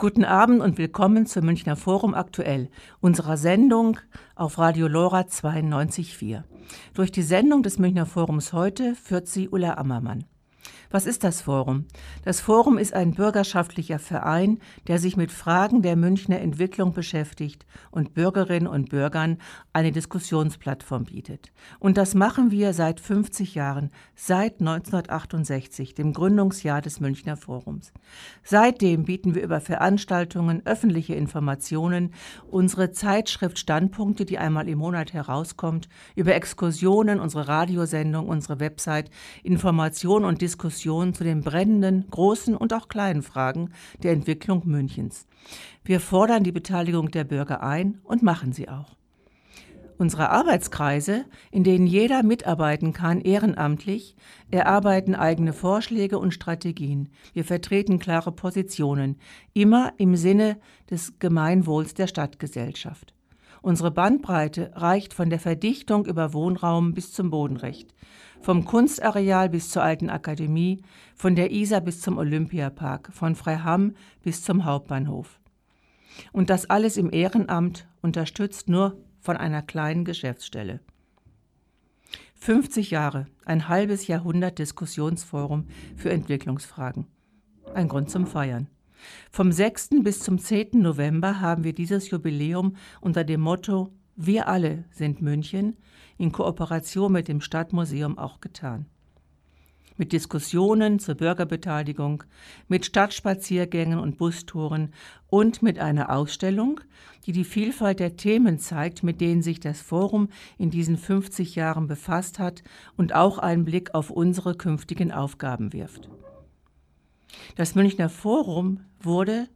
Guten Abend und willkommen zum Münchner Forum aktuell, unserer Sendung auf Radio Lora 92.4. Durch die Sendung des Münchner Forums heute führt sie Ulla Ammermann. Was ist das Forum? Das Forum ist ein bürgerschaftlicher Verein, der sich mit Fragen der Münchner Entwicklung beschäftigt und Bürgerinnen und Bürgern eine Diskussionsplattform bietet. Und das machen wir seit 50 Jahren, seit 1968, dem Gründungsjahr des Münchner Forums. Seitdem bieten wir über Veranstaltungen, öffentliche Informationen, unsere Zeitschrift Standpunkte, die einmal im Monat herauskommt, über Exkursionen, unsere Radiosendung, unsere Website, Informationen und Diskussionen Diskussion zu den brennenden, großen und auch kleinen Fragen der Entwicklung Münchens. Wir fordern die Beteiligung der Bürger ein und machen sie auch. Unsere Arbeitskreise, in denen jeder mitarbeiten kann, ehrenamtlich, erarbeiten eigene Vorschläge und Strategien. Wir vertreten klare Positionen, immer im Sinne des Gemeinwohls der Stadtgesellschaft. Unsere Bandbreite reicht von der Verdichtung über Wohnraum bis zum Bodenrecht vom Kunstareal bis zur Alten Akademie, von der Isar bis zum Olympiapark, von Freiham bis zum Hauptbahnhof. Und das alles im Ehrenamt, unterstützt nur von einer kleinen Geschäftsstelle. 50 Jahre, ein halbes Jahrhundert Diskussionsforum für Entwicklungsfragen. Ein Grund zum Feiern. Vom 6. bis zum 10. November haben wir dieses Jubiläum unter dem Motto Wir alle sind München in Kooperation mit dem Stadtmuseum auch getan. Mit Diskussionen zur Bürgerbeteiligung, mit Stadtspaziergängen und Bustouren und mit einer Ausstellung, die die Vielfalt der Themen zeigt, mit denen sich das Forum in diesen 50 Jahren befasst hat und auch einen Blick auf unsere künftigen Aufgaben wirft. Das Münchner Forum wurde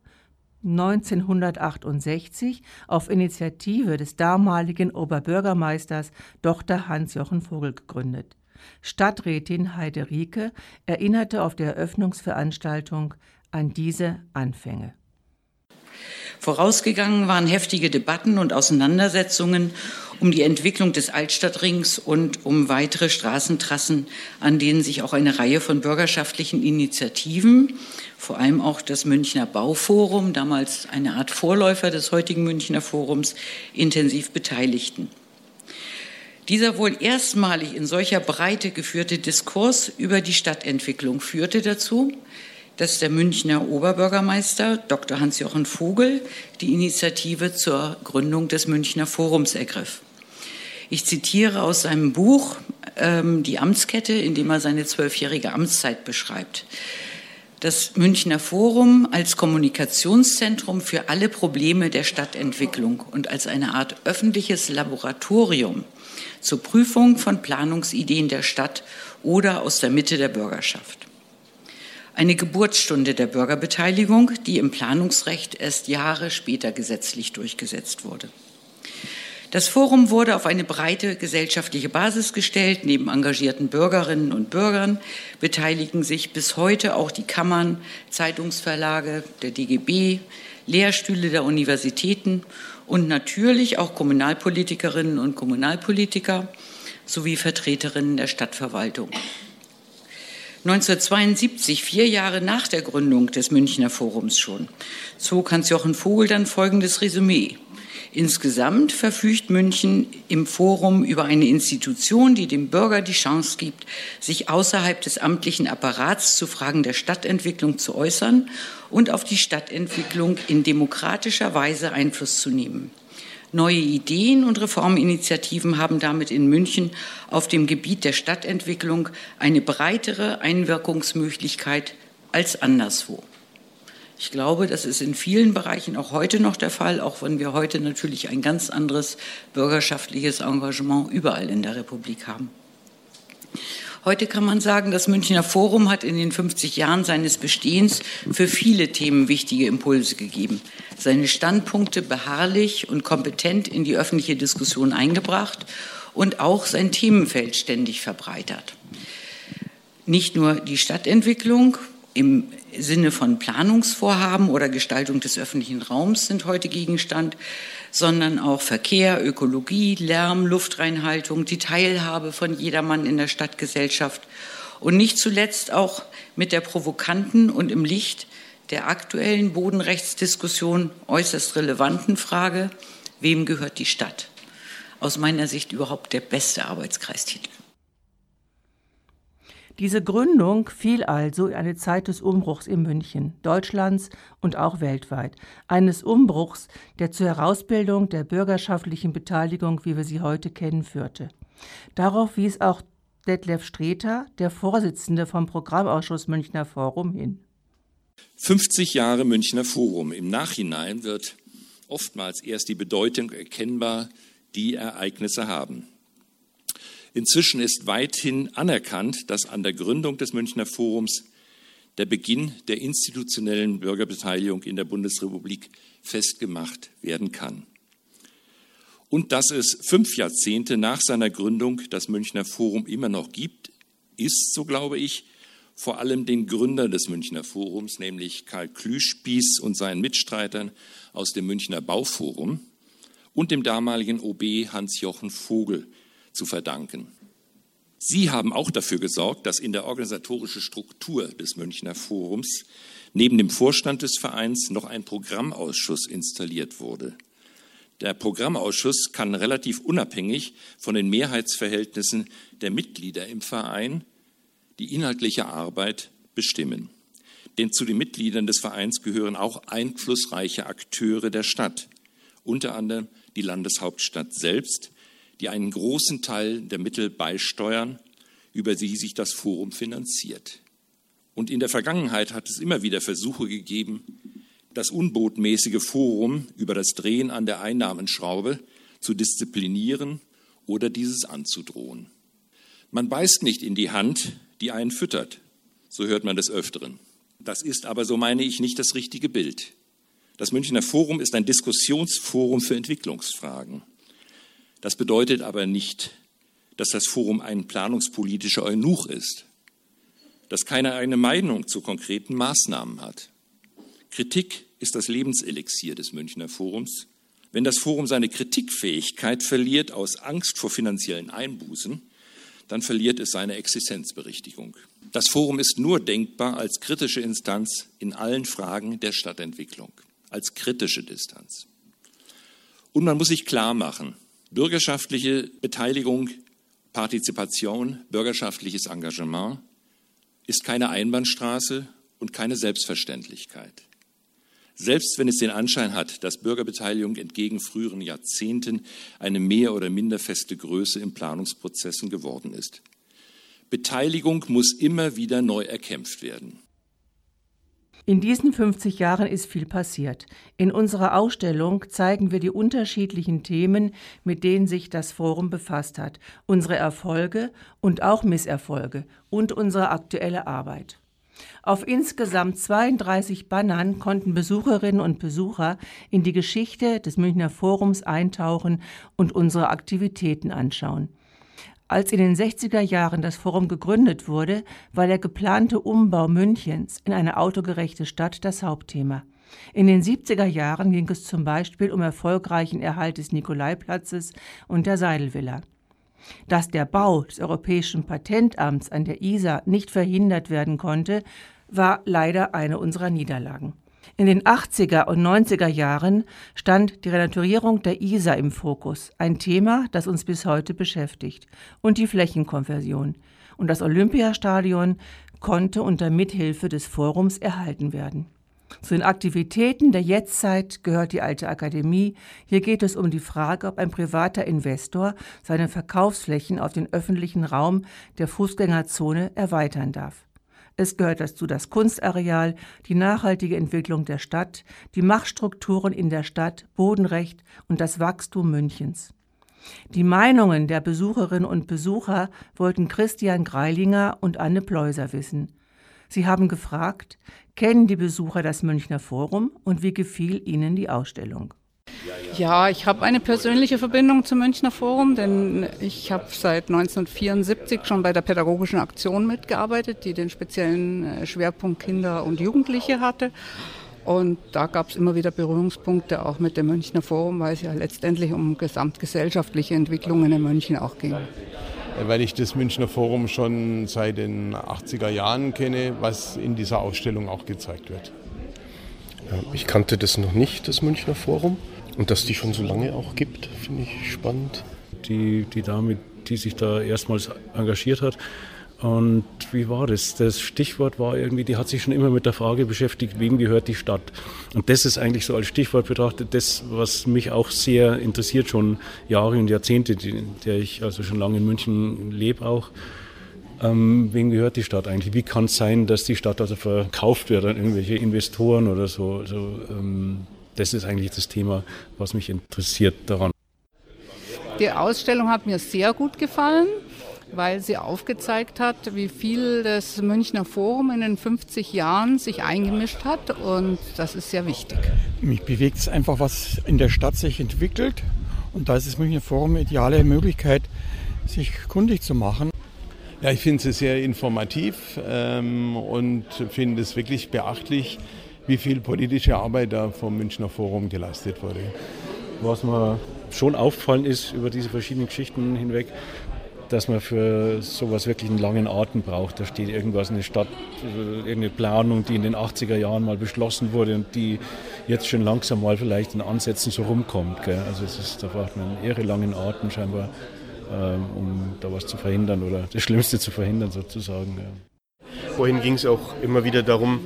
1968 auf Initiative des damaligen Oberbürgermeisters Dr. Hans-Jochen Vogel gegründet. Stadträtin Heide Rieke erinnerte auf der Eröffnungsveranstaltung an diese Anfänge. Vorausgegangen waren heftige Debatten und Auseinandersetzungen um die Entwicklung des Altstadtrings und um weitere Straßentrassen, an denen sich auch eine Reihe von bürgerschaftlichen Initiativen, vor allem auch das Münchner Bauforum, damals eine Art Vorläufer des heutigen Münchner Forums, intensiv beteiligten. Dieser wohl erstmalig in solcher Breite geführte Diskurs über die Stadtentwicklung führte dazu, dass der Münchner Oberbürgermeister Dr. Hans-Jochen Vogel die Initiative zur Gründung des Münchner Forums ergriff. Ich zitiere aus seinem Buch ähm, Die Amtskette, in dem er seine zwölfjährige Amtszeit beschreibt. Das Münchner Forum als Kommunikationszentrum für alle Probleme der Stadtentwicklung und als eine Art öffentliches Laboratorium zur Prüfung von Planungsideen der Stadt oder aus der Mitte der Bürgerschaft. Eine Geburtsstunde der Bürgerbeteiligung, die im Planungsrecht erst Jahre später gesetzlich durchgesetzt wurde. Das Forum wurde auf eine breite gesellschaftliche Basis gestellt. Neben engagierten Bürgerinnen und Bürgern beteiligen sich bis heute auch die Kammern, Zeitungsverlage, der DGB, Lehrstühle der Universitäten und natürlich auch Kommunalpolitikerinnen und Kommunalpolitiker sowie Vertreterinnen der Stadtverwaltung. 1972, vier Jahre nach der Gründung des Münchner Forums schon, zog Hans-Jochen Vogel dann folgendes Resümee. Insgesamt verfügt München im Forum über eine Institution, die dem Bürger die Chance gibt, sich außerhalb des amtlichen Apparats zu Fragen der Stadtentwicklung zu äußern und auf die Stadtentwicklung in demokratischer Weise Einfluss zu nehmen. Neue Ideen und Reforminitiativen haben damit in München auf dem Gebiet der Stadtentwicklung eine breitere Einwirkungsmöglichkeit als anderswo. Ich glaube, das ist in vielen Bereichen auch heute noch der Fall, auch wenn wir heute natürlich ein ganz anderes bürgerschaftliches Engagement überall in der Republik haben. Heute kann man sagen, das Münchner Forum hat in den 50 Jahren seines Bestehens für viele Themen wichtige Impulse gegeben, seine Standpunkte beharrlich und kompetent in die öffentliche Diskussion eingebracht und auch sein Themenfeld ständig verbreitert. Nicht nur die Stadtentwicklung, im Sinne von Planungsvorhaben oder Gestaltung des öffentlichen Raums sind heute Gegenstand, sondern auch Verkehr, Ökologie, Lärm, Luftreinhaltung, die Teilhabe von jedermann in der Stadtgesellschaft und nicht zuletzt auch mit der provokanten und im Licht der aktuellen Bodenrechtsdiskussion äußerst relevanten Frage, wem gehört die Stadt? Aus meiner Sicht überhaupt der beste Arbeitskreistitel. Diese Gründung fiel also in eine Zeit des Umbruchs in München, Deutschlands und auch weltweit. Eines Umbruchs, der zur Herausbildung der bürgerschaftlichen Beteiligung, wie wir sie heute kennen, führte. Darauf wies auch Detlef Streter, der Vorsitzende vom Programmausschuss Münchner Forum, hin. 50 Jahre Münchner Forum. Im Nachhinein wird oftmals erst die Bedeutung erkennbar, die Ereignisse haben. Inzwischen ist weithin anerkannt, dass an der Gründung des Münchner Forums der Beginn der institutionellen Bürgerbeteiligung in der Bundesrepublik festgemacht werden kann. Und dass es fünf Jahrzehnte nach seiner Gründung das Münchner Forum immer noch gibt, ist, so glaube ich, vor allem den Gründern des Münchner Forums, nämlich Karl Klüspieß und seinen Mitstreitern aus dem Münchner Bauforum und dem damaligen OB Hans-Jochen Vogel zu verdanken. Sie haben auch dafür gesorgt, dass in der organisatorischen Struktur des Münchner Forums neben dem Vorstand des Vereins noch ein Programmausschuss installiert wurde. Der Programmausschuss kann relativ unabhängig von den Mehrheitsverhältnissen der Mitglieder im Verein die inhaltliche Arbeit bestimmen. Denn zu den Mitgliedern des Vereins gehören auch einflussreiche Akteure der Stadt, unter anderem die Landeshauptstadt selbst, die einen großen Teil der Mittel beisteuern, über die sich das Forum finanziert. Und in der Vergangenheit hat es immer wieder Versuche gegeben, das unbotmäßige Forum über das Drehen an der Einnahmenschraube zu disziplinieren oder dieses anzudrohen. Man beißt nicht in die Hand, die einen füttert, so hört man des Öfteren. Das ist aber, so meine ich, nicht das richtige Bild. Das Münchner Forum ist ein Diskussionsforum für Entwicklungsfragen. Das bedeutet aber nicht, dass das Forum ein planungspolitischer Eunuch ist, das keine eigene Meinung zu konkreten Maßnahmen hat. Kritik ist das Lebenselixier des Münchner Forums. Wenn das Forum seine Kritikfähigkeit verliert aus Angst vor finanziellen Einbußen, dann verliert es seine Existenzberichtigung. Das Forum ist nur denkbar als kritische Instanz in allen Fragen der Stadtentwicklung, als kritische Distanz. Und man muss sich klar machen, Bürgerschaftliche Beteiligung, Partizipation, bürgerschaftliches Engagement ist keine Einbahnstraße und keine Selbstverständlichkeit. Selbst wenn es den Anschein hat, dass Bürgerbeteiligung entgegen früheren Jahrzehnten eine mehr oder minder feste Größe in Planungsprozessen geworden ist. Beteiligung muss immer wieder neu erkämpft werden. In diesen 50 Jahren ist viel passiert. In unserer Ausstellung zeigen wir die unterschiedlichen Themen, mit denen sich das Forum befasst hat, unsere Erfolge und auch Misserfolge und unsere aktuelle Arbeit. Auf insgesamt 32 Bannern konnten Besucherinnen und Besucher in die Geschichte des Münchner Forums eintauchen und unsere Aktivitäten anschauen. Als in den 60er Jahren das Forum gegründet wurde, war der geplante Umbau Münchens in eine autogerechte Stadt das Hauptthema. In den 70er Jahren ging es zum Beispiel um erfolgreichen Erhalt des Nikolaiplatzes und der Seidelvilla. Dass der Bau des Europäischen Patentamts an der Isar nicht verhindert werden konnte, war leider eine unserer Niederlagen. In den 80er und 90er Jahren stand die Renaturierung der Isar im Fokus, ein Thema, das uns bis heute beschäftigt, und die Flächenkonversion. Und das Olympiastadion konnte unter Mithilfe des Forums erhalten werden. Zu den Aktivitäten der Jetztzeit gehört die Alte Akademie. Hier geht es um die Frage, ob ein privater Investor seine Verkaufsflächen auf den öffentlichen Raum der Fußgängerzone erweitern darf. Es gehört dazu das Kunstareal, die nachhaltige Entwicklung der Stadt, die Machtstrukturen in der Stadt, Bodenrecht und das Wachstum Münchens. Die Meinungen der Besucherinnen und Besucher wollten Christian Greilinger und Anne Pleuser wissen. Sie haben gefragt, kennen die Besucher das Münchner Forum und wie gefiel ihnen die Ausstellung? Ja, ich habe eine persönliche Verbindung zum Münchner Forum, denn ich habe seit 1974 schon bei der pädagogischen Aktion mitgearbeitet, die den speziellen äh, Schwerpunkt Kinder und Jugendliche hatte. Und da gab es immer wieder Berührungspunkte auch mit dem Münchner Forum, weil es ja letztendlich um gesamtgesellschaftliche Entwicklungen in München auch ging. Weil ich das Münchner Forum schon seit den 80er Jahren kenne, was in dieser Ausstellung auch gezeigt wird. Ich kannte das noch nicht, das Münchner Forum. Und dass die schon so lange auch gibt, finde ich spannend. Die, die Dame, die sich da erstmals engagiert hat, und wie war das? Das Stichwort war irgendwie, die hat sich schon immer mit der Frage beschäftigt, wem gehört die Stadt? Und das ist eigentlich so als Stichwort betrachtet, das, was mich auch sehr interessiert, schon Jahre und Jahrzehnte, der ich also schon lange in München lebe auch. Ähm, wem gehört die Stadt eigentlich? Wie kann es sein, dass die Stadt also verkauft wird an irgendwelche Investoren oder so? Also, ähm, das ist eigentlich das Thema, was mich interessiert daran. Die Ausstellung hat mir sehr gut gefallen weil sie aufgezeigt hat, wie viel das Münchner Forum in den 50 Jahren sich eingemischt hat und das ist sehr wichtig. Mich bewegt es einfach, was in der Stadt sich entwickelt und da ist das Münchner Forum eine ideale Möglichkeit, sich kundig zu machen. Ja, ich finde es sehr informativ ähm, und finde es wirklich beachtlich, wie viel politische Arbeit da vom Münchner Forum geleistet wurde. Was mir schon auffallen ist über diese verschiedenen Geschichten hinweg, dass man für sowas wirklich einen langen Atem braucht. Da steht irgendwas in der Stadt, irgendeine Planung, die in den 80er Jahren mal beschlossen wurde und die jetzt schon langsam mal vielleicht in Ansätzen so rumkommt. Gell? Also es ist, da braucht man einen irre langen Atem scheinbar, ähm, um da was zu verhindern oder das Schlimmste zu verhindern sozusagen. Ja. Vorhin ging es auch immer wieder darum,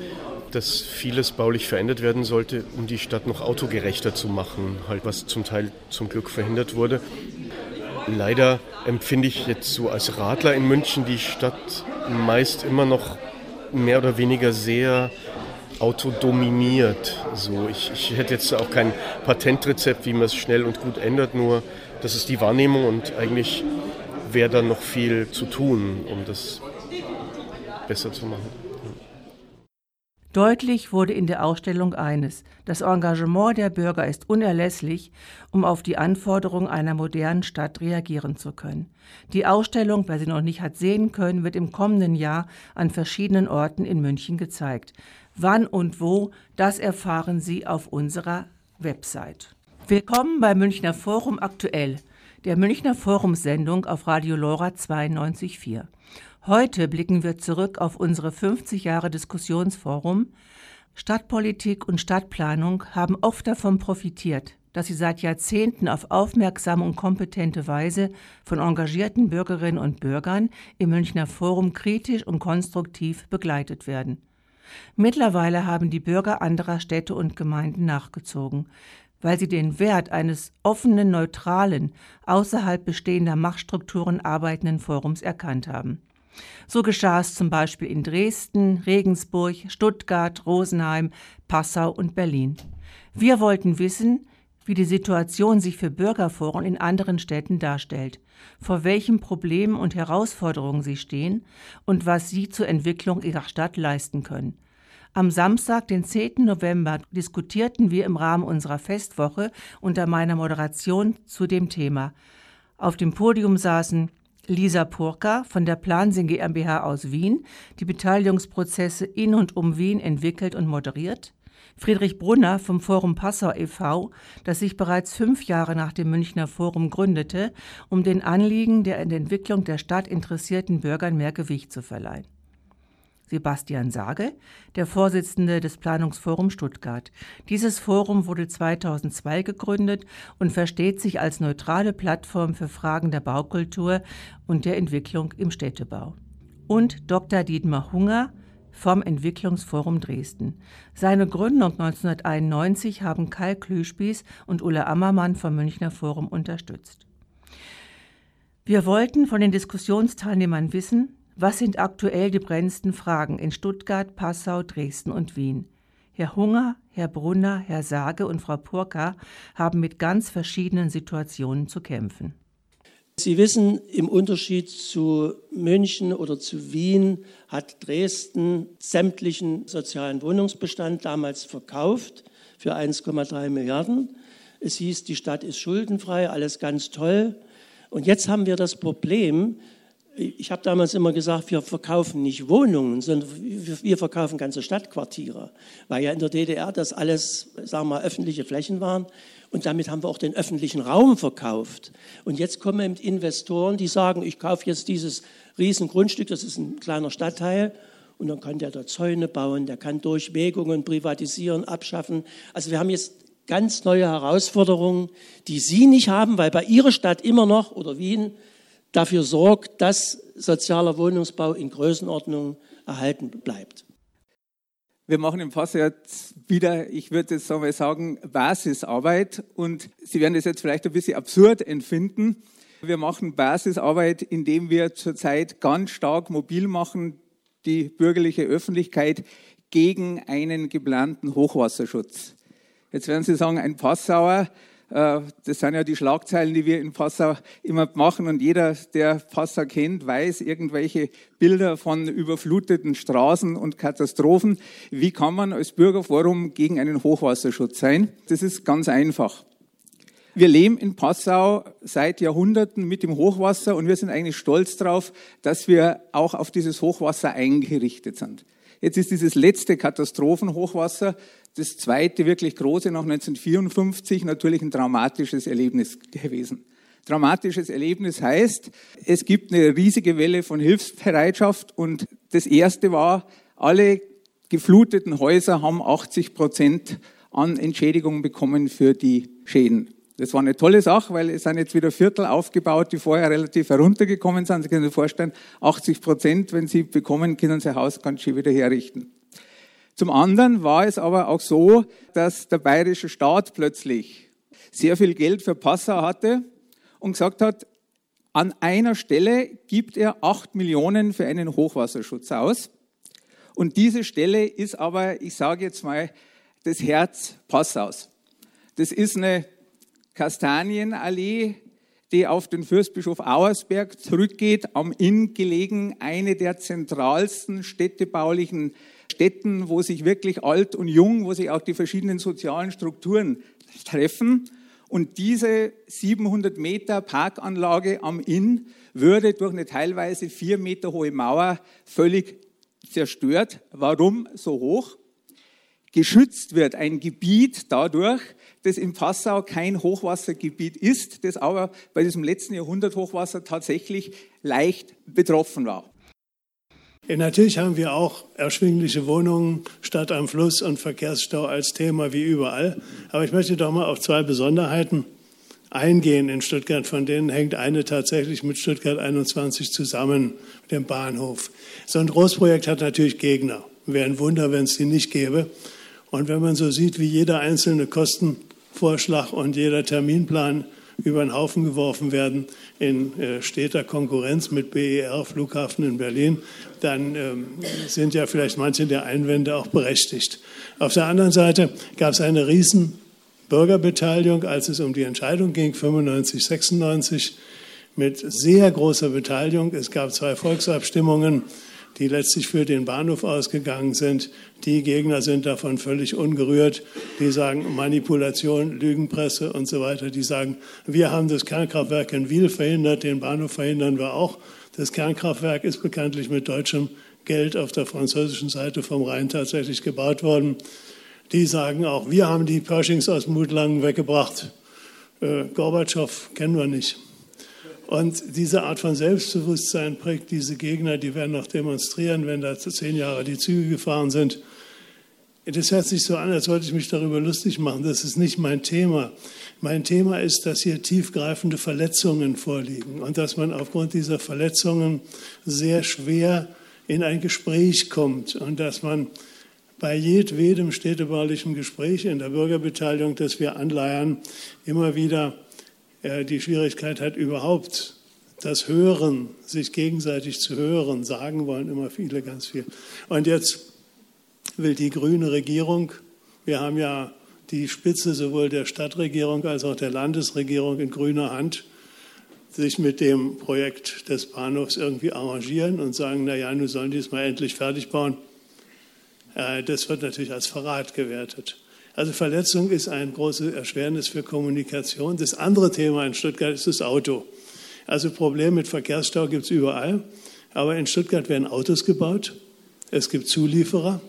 dass vieles baulich verändert werden sollte, um die Stadt noch autogerechter zu machen, halt was zum Teil zum Glück verhindert wurde. Leider empfinde ich jetzt so als Radler in München die Stadt meist immer noch mehr oder weniger sehr autodominiert. So, ich, ich hätte jetzt auch kein Patentrezept, wie man es schnell und gut ändert, nur das ist die Wahrnehmung und eigentlich wäre da noch viel zu tun, um das besser zu machen. Deutlich wurde in der Ausstellung eines, das Engagement der Bürger ist unerlässlich, um auf die Anforderungen einer modernen Stadt reagieren zu können. Die Ausstellung, wer sie noch nicht hat sehen können, wird im kommenden Jahr an verschiedenen Orten in München gezeigt. Wann und wo, das erfahren Sie auf unserer Website. Willkommen bei Münchner Forum aktuell, der Münchner Forumsendung auf Radio Lora 92.4. Heute blicken wir zurück auf unsere 50 Jahre Diskussionsforum. Stadtpolitik und Stadtplanung haben oft davon profitiert, dass sie seit Jahrzehnten auf aufmerksame und kompetente Weise von engagierten Bürgerinnen und Bürgern im Münchner Forum kritisch und konstruktiv begleitet werden. Mittlerweile haben die Bürger anderer Städte und Gemeinden nachgezogen, weil sie den Wert eines offenen, neutralen, außerhalb bestehender Machtstrukturen arbeitenden Forums erkannt haben. So geschah es zum Beispiel in Dresden, Regensburg, Stuttgart, Rosenheim, Passau und Berlin. Wir wollten wissen, wie die Situation sich für Bürgerforen in anderen Städten darstellt, vor welchen Problemen und Herausforderungen sie stehen und was sie zur Entwicklung ihrer Stadt leisten können. Am Samstag, den 10. November, diskutierten wir im Rahmen unserer Festwoche unter meiner Moderation zu dem Thema. Auf dem Podium saßen Lisa Purka von der Plansing GmbH aus Wien, die Beteiligungsprozesse in und um Wien entwickelt und moderiert. Friedrich Brunner vom Forum Passau e.V., das sich bereits fünf Jahre nach dem Münchner Forum gründete, um den Anliegen der in der Entwicklung der Stadt interessierten Bürgern mehr Gewicht zu verleihen. Sebastian Sage, der Vorsitzende des Planungsforums Stuttgart. Dieses Forum wurde 2002 gegründet und versteht sich als neutrale Plattform für Fragen der Baukultur und der Entwicklung im Städtebau. Und Dr. Dietmar Hunger vom Entwicklungsforum Dresden. Seine Gründung 1991 haben Kai Klüspieß und Ulla Ammermann vom Münchner Forum unterstützt. Wir wollten von den Diskussionsteilnehmern wissen, was sind aktuell die brennendsten Fragen in Stuttgart, Passau, Dresden und Wien? Herr Hunger, Herr Brunner, Herr Sage und Frau Purka haben mit ganz verschiedenen Situationen zu kämpfen. Sie wissen, im Unterschied zu München oder zu Wien hat Dresden sämtlichen sozialen Wohnungsbestand damals verkauft für 1,3 Milliarden. Es hieß, die Stadt ist schuldenfrei, alles ganz toll. Und jetzt haben wir das Problem, ich habe damals immer gesagt, wir verkaufen nicht Wohnungen, sondern wir verkaufen ganze Stadtquartiere, weil ja in der DDR das alles, sagen wir mal, öffentliche Flächen waren. Und damit haben wir auch den öffentlichen Raum verkauft. Und jetzt kommen eben Investoren, die sagen, ich kaufe jetzt dieses Riesengrundstück, das ist ein kleiner Stadtteil, und dann kann der da Zäune bauen, der kann Durchwegungen privatisieren, abschaffen. Also wir haben jetzt ganz neue Herausforderungen, die Sie nicht haben, weil bei Ihrer Stadt immer noch oder Wien dafür sorgt, dass sozialer Wohnungsbau in Größenordnung erhalten bleibt. Wir machen im Fass jetzt wieder, ich würde jetzt mal sagen, Basisarbeit und Sie werden das jetzt vielleicht ein bisschen absurd empfinden. Wir machen Basisarbeit, indem wir zurzeit ganz stark mobil machen, die bürgerliche Öffentlichkeit gegen einen geplanten Hochwasserschutz. Jetzt werden Sie sagen, ein Passauer, das sind ja die Schlagzeilen, die wir in Passau immer machen und jeder, der Passau kennt, weiß irgendwelche Bilder von überfluteten Straßen und Katastrophen. Wie kann man als Bürgerforum gegen einen Hochwasserschutz sein? Das ist ganz einfach. Wir leben in Passau seit Jahrhunderten mit dem Hochwasser und wir sind eigentlich stolz darauf, dass wir auch auf dieses Hochwasser eingerichtet sind. Jetzt ist dieses letzte Katastrophenhochwasser, das zweite wirklich große nach 1954, natürlich ein dramatisches Erlebnis gewesen. Dramatisches Erlebnis heißt, es gibt eine riesige Welle von Hilfsbereitschaft und das erste war, alle gefluteten Häuser haben 80 Prozent an Entschädigung bekommen für die Schäden. Das war eine tolle Sache, weil es sind jetzt wieder Viertel aufgebaut, die vorher relativ heruntergekommen sind. Sie können sich vorstellen, 80 Prozent, wenn Sie bekommen, können Sie Haus ganz schön wieder herrichten. Zum anderen war es aber auch so, dass der bayerische Staat plötzlich sehr viel Geld für Passau hatte und gesagt hat, an einer Stelle gibt er acht Millionen für einen Hochwasserschutz aus. Und diese Stelle ist aber, ich sage jetzt mal, das Herz Passaus. Das ist eine Kastanienallee, die auf den Fürstbischof Auersberg zurückgeht, am Inn gelegen, eine der zentralsten städtebaulichen Städten, wo sich wirklich alt und jung, wo sich auch die verschiedenen sozialen Strukturen treffen. Und diese 700 Meter Parkanlage am Inn würde durch eine teilweise vier Meter hohe Mauer völlig zerstört. Warum so hoch? Geschützt wird ein Gebiet dadurch, das in Passau kein Hochwassergebiet ist, das aber bei diesem letzten Jahrhundert Hochwasser tatsächlich leicht betroffen war. Ja, natürlich haben wir auch erschwingliche Wohnungen, Stadt am Fluss und Verkehrsstau als Thema wie überall. Aber ich möchte doch mal auf zwei Besonderheiten eingehen in Stuttgart. Von denen hängt eine tatsächlich mit Stuttgart 21 zusammen, dem Bahnhof. So ein Großprojekt hat natürlich Gegner. Wäre ein Wunder, wenn es die nicht gäbe. Und wenn man so sieht, wie jeder einzelne Kosten Vorschlag und jeder Terminplan über den Haufen geworfen werden in äh, steter Konkurrenz mit BER Flughafen in Berlin, dann ähm, sind ja vielleicht manche der Einwände auch berechtigt. Auf der anderen Seite gab es eine riesen Bürgerbeteiligung, als es um die Entscheidung ging, 95, 96, mit sehr großer Beteiligung. Es gab zwei Volksabstimmungen die letztlich für den Bahnhof ausgegangen sind. Die Gegner sind davon völlig ungerührt. Die sagen Manipulation, Lügenpresse und so weiter. Die sagen, wir haben das Kernkraftwerk in Wiel verhindert, den Bahnhof verhindern wir auch. Das Kernkraftwerk ist bekanntlich mit deutschem Geld auf der französischen Seite vom Rhein tatsächlich gebaut worden. Die sagen auch, wir haben die Pershings aus Mutlangen weggebracht. Äh, Gorbatschow kennen wir nicht. Und diese Art von Selbstbewusstsein prägt diese Gegner, die werden noch demonstrieren, wenn da zehn Jahre die Züge gefahren sind. Das hört sich so an, als wollte ich mich darüber lustig machen. Das ist nicht mein Thema. Mein Thema ist, dass hier tiefgreifende Verletzungen vorliegen und dass man aufgrund dieser Verletzungen sehr schwer in ein Gespräch kommt und dass man bei jedwedem städtebaulichen Gespräch in der Bürgerbeteiligung, das wir anleiern, immer wieder die Schwierigkeit hat, überhaupt das Hören, sich gegenseitig zu hören, sagen wollen immer viele ganz viel. Und jetzt will die grüne Regierung, wir haben ja die Spitze sowohl der Stadtregierung als auch der Landesregierung in grüner Hand, sich mit dem Projekt des Bahnhofs irgendwie arrangieren und sagen, na ja, nun sollen die es mal endlich fertig bauen. Äh, das wird natürlich als Verrat gewertet. Also Verletzung ist ein großes Erschwernis für Kommunikation. Das andere Thema in Stuttgart ist das Auto. Also Probleme mit Verkehrsstau gibt es überall. Aber in Stuttgart werden Autos gebaut, es gibt Zulieferer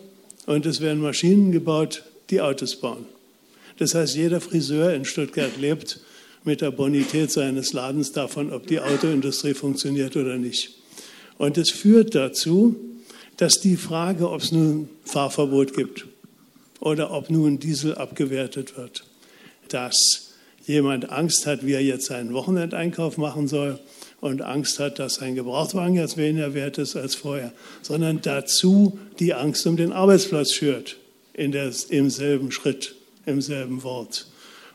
und es werden Maschinen gebaut, die Autos bauen. Das heißt, jeder Friseur in Stuttgart lebt mit der Bonität seines Ladens davon, ob die Autoindustrie funktioniert oder nicht. Und es führt dazu, dass die Frage, ob es nun Fahrverbot gibt oder ob nun Diesel abgewertet wird, dass jemand Angst hat, wie er jetzt seinen Wochenendeinkauf machen soll und Angst hat, dass sein Gebrauchtwagen jetzt weniger wert ist als vorher, sondern dazu die Angst um den Arbeitsplatz schürt, in der, im selben Schritt, im selben Wort.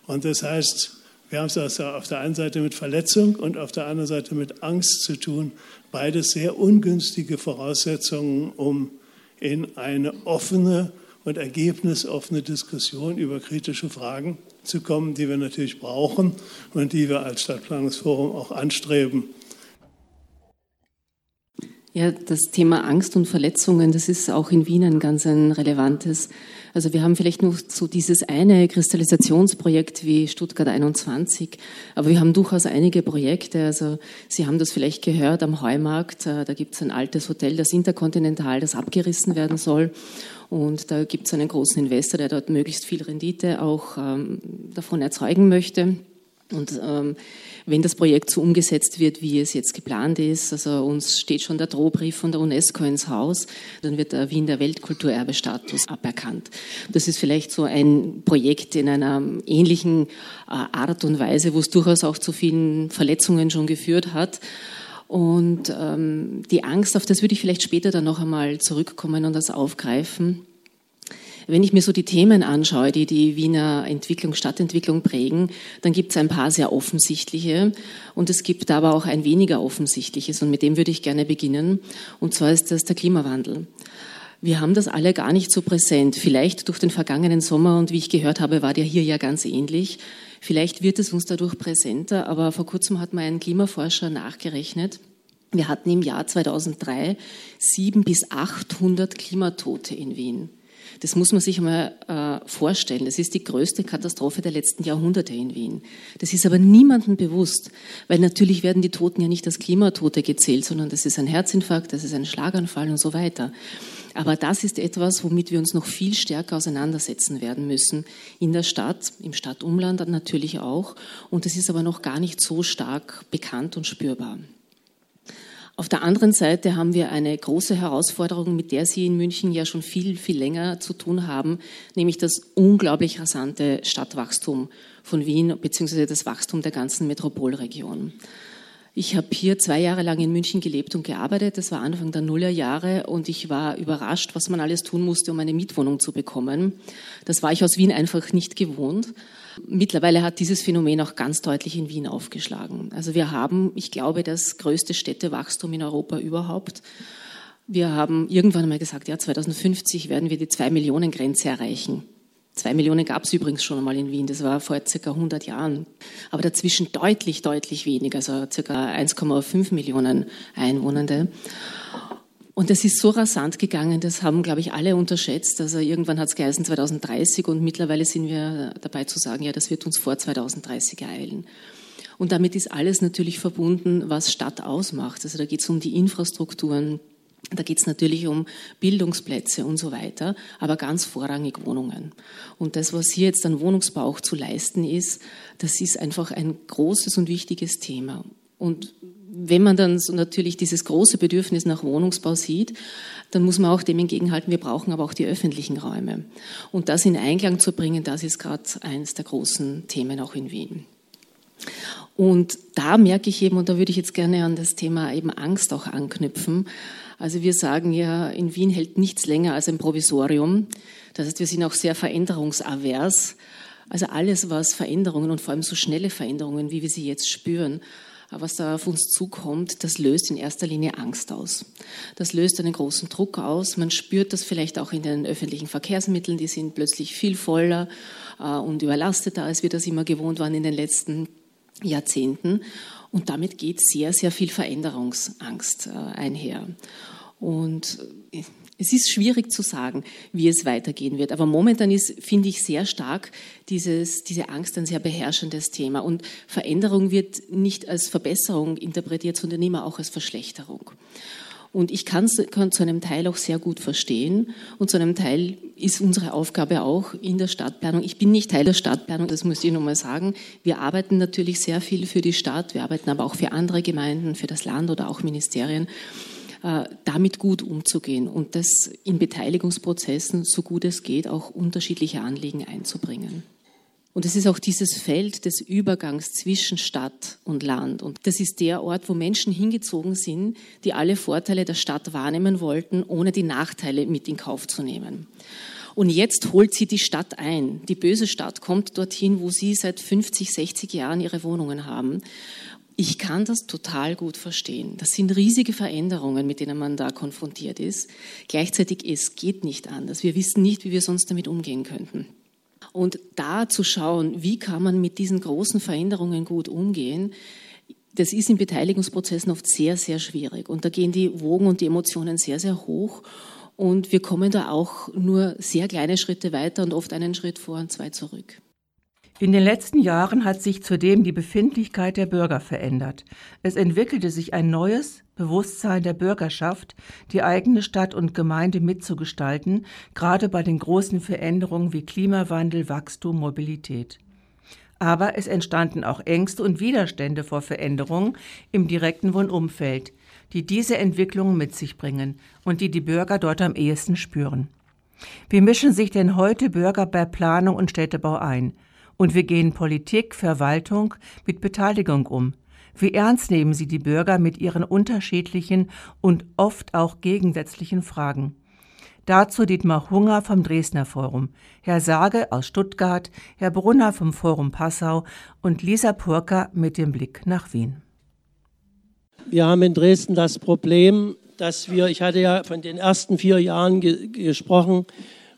Und das heißt, wir haben es auf der einen Seite mit Verletzung und auf der anderen Seite mit Angst zu tun. Beides sehr ungünstige Voraussetzungen, um in eine offene und ergebnisoffene Diskussion über kritische Fragen zu kommen, die wir natürlich brauchen und die wir als Stadtplanungsforum auch anstreben. Ja, das Thema Angst und Verletzungen, das ist auch in Wien ein ganz ein relevantes. Also wir haben vielleicht nur so dieses eine Kristallisationsprojekt wie Stuttgart 21, aber wir haben durchaus einige Projekte. Also Sie haben das vielleicht gehört am Heumarkt, äh, da gibt es ein altes Hotel, das Interkontinental, das abgerissen werden soll. Und da gibt es einen großen Investor, der dort möglichst viel Rendite auch ähm, davon erzeugen möchte. Und ähm, wenn das Projekt so umgesetzt wird, wie es jetzt geplant ist, also uns steht schon der Drohbrief von der UNESCO ins Haus, dann wird der Wien der Weltkulturerbestatus aberkannt. Das ist vielleicht so ein Projekt in einer ähnlichen äh, Art und Weise, wo es durchaus auch zu vielen Verletzungen schon geführt hat. Und ähm, die Angst, auf das würde ich vielleicht später dann noch einmal zurückkommen und das aufgreifen. Wenn ich mir so die Themen anschaue, die die Wiener Entwicklung, Stadtentwicklung prägen, dann gibt es ein paar sehr offensichtliche und es gibt aber auch ein weniger offensichtliches und mit dem würde ich gerne beginnen. Und zwar ist das der Klimawandel. Wir haben das alle gar nicht so präsent. Vielleicht durch den vergangenen Sommer und wie ich gehört habe, war der hier ja ganz ähnlich. Vielleicht wird es uns dadurch präsenter, aber vor kurzem hat mal ein Klimaforscher nachgerechnet. Wir hatten im Jahr 2003 sieben bis 800 Klimatote in Wien. Das muss man sich einmal äh, vorstellen. Das ist die größte Katastrophe der letzten Jahrhunderte in Wien. Das ist aber niemandem bewusst, weil natürlich werden die Toten ja nicht als Klimatote gezählt, sondern das ist ein Herzinfarkt, das ist ein Schlaganfall und so weiter. Aber das ist etwas, womit wir uns noch viel stärker auseinandersetzen werden müssen. In der Stadt, im Stadtumland natürlich auch. Und das ist aber noch gar nicht so stark bekannt und spürbar. Auf der anderen Seite haben wir eine große Herausforderung, mit der Sie in München ja schon viel, viel länger zu tun haben, nämlich das unglaublich rasante Stadtwachstum von Wien bzw. das Wachstum der ganzen Metropolregion. Ich habe hier zwei Jahre lang in München gelebt und gearbeitet. Das war Anfang der Nullerjahre und ich war überrascht, was man alles tun musste, um eine Mietwohnung zu bekommen. Das war ich aus Wien einfach nicht gewohnt. Mittlerweile hat dieses Phänomen auch ganz deutlich in Wien aufgeschlagen. Also wir haben, ich glaube, das größte Städtewachstum in Europa überhaupt. Wir haben irgendwann einmal gesagt, ja, 2050 werden wir die zwei Millionen Grenze erreichen. Zwei Millionen gab es übrigens schon einmal in Wien, das war vor circa 100 Jahren. Aber dazwischen deutlich, deutlich weniger, also circa 1,5 Millionen Einwohnende. Und das ist so rasant gegangen, das haben, glaube ich, alle unterschätzt. Also irgendwann hat es geheißen 2030 und mittlerweile sind wir dabei zu sagen, ja, das wird uns vor 2030 ereilen. Und damit ist alles natürlich verbunden, was Stadt ausmacht. Also da geht es um die Infrastrukturen, da geht es natürlich um Bildungsplätze und so weiter, aber ganz vorrangig Wohnungen. Und das, was hier jetzt an Wohnungsbau auch zu leisten ist, das ist einfach ein großes und wichtiges Thema. Und wenn man dann so natürlich dieses große Bedürfnis nach Wohnungsbau sieht, dann muss man auch dem entgegenhalten, wir brauchen aber auch die öffentlichen Räume. Und das in Einklang zu bringen, das ist gerade eines der großen Themen auch in Wien. Und da merke ich eben, und da würde ich jetzt gerne an das Thema eben Angst auch anknüpfen. Also wir sagen ja, in Wien hält nichts länger als ein Provisorium. Das heißt, wir sind auch sehr veränderungsavers. Also alles, was Veränderungen und vor allem so schnelle Veränderungen, wie wir sie jetzt spüren, was da auf uns zukommt, das löst in erster Linie Angst aus. Das löst einen großen Druck aus. Man spürt das vielleicht auch in den öffentlichen Verkehrsmitteln, die sind plötzlich viel voller äh, und überlasteter, als wir das immer gewohnt waren in den letzten Jahrzehnten. Und damit geht sehr, sehr viel Veränderungsangst äh, einher. Und äh, es ist schwierig zu sagen, wie es weitergehen wird. Aber momentan ist, finde ich, sehr stark dieses, diese Angst ein sehr beherrschendes Thema. Und Veränderung wird nicht als Verbesserung interpretiert, sondern immer auch als Verschlechterung. Und ich kann es zu einem Teil auch sehr gut verstehen. Und zu einem Teil ist unsere Aufgabe auch in der Stadtplanung. Ich bin nicht Teil der Stadtplanung, das muss ich nochmal sagen. Wir arbeiten natürlich sehr viel für die Stadt. Wir arbeiten aber auch für andere Gemeinden, für das Land oder auch Ministerien. Äh, damit gut umzugehen und das in Beteiligungsprozessen, so gut es geht, auch unterschiedliche Anliegen einzubringen. Und es ist auch dieses Feld des Übergangs zwischen Stadt und Land. Und das ist der Ort, wo Menschen hingezogen sind, die alle Vorteile der Stadt wahrnehmen wollten, ohne die Nachteile mit in Kauf zu nehmen. Und jetzt holt sie die Stadt ein. Die böse Stadt kommt dorthin, wo sie seit 50, 60 Jahren ihre Wohnungen haben. Ich kann das total gut verstehen. Das sind riesige Veränderungen, mit denen man da konfrontiert ist. Gleichzeitig, es geht nicht anders. Wir wissen nicht, wie wir sonst damit umgehen könnten. Und da zu schauen, wie kann man mit diesen großen Veränderungen gut umgehen, das ist in Beteiligungsprozessen oft sehr, sehr schwierig. Und da gehen die Wogen und die Emotionen sehr, sehr hoch. Und wir kommen da auch nur sehr kleine Schritte weiter und oft einen Schritt vor und zwei zurück. In den letzten Jahren hat sich zudem die Befindlichkeit der Bürger verändert. Es entwickelte sich ein neues Bewusstsein der Bürgerschaft, die eigene Stadt und Gemeinde mitzugestalten, gerade bei den großen Veränderungen wie Klimawandel, Wachstum, Mobilität. Aber es entstanden auch Ängste und Widerstände vor Veränderungen im direkten Wohnumfeld, die diese Entwicklungen mit sich bringen und die die Bürger dort am ehesten spüren. Wie mischen sich denn heute Bürger bei Planung und Städtebau ein? Und wie gehen Politik, Verwaltung mit Beteiligung um? Wie ernst nehmen Sie die Bürger mit ihren unterschiedlichen und oft auch gegensätzlichen Fragen? Dazu Dietmar Hunger vom Dresdner Forum, Herr Sage aus Stuttgart, Herr Brunner vom Forum Passau und Lisa Purker mit dem Blick nach Wien. Wir haben in Dresden das Problem, dass wir, ich hatte ja von den ersten vier Jahren ge gesprochen,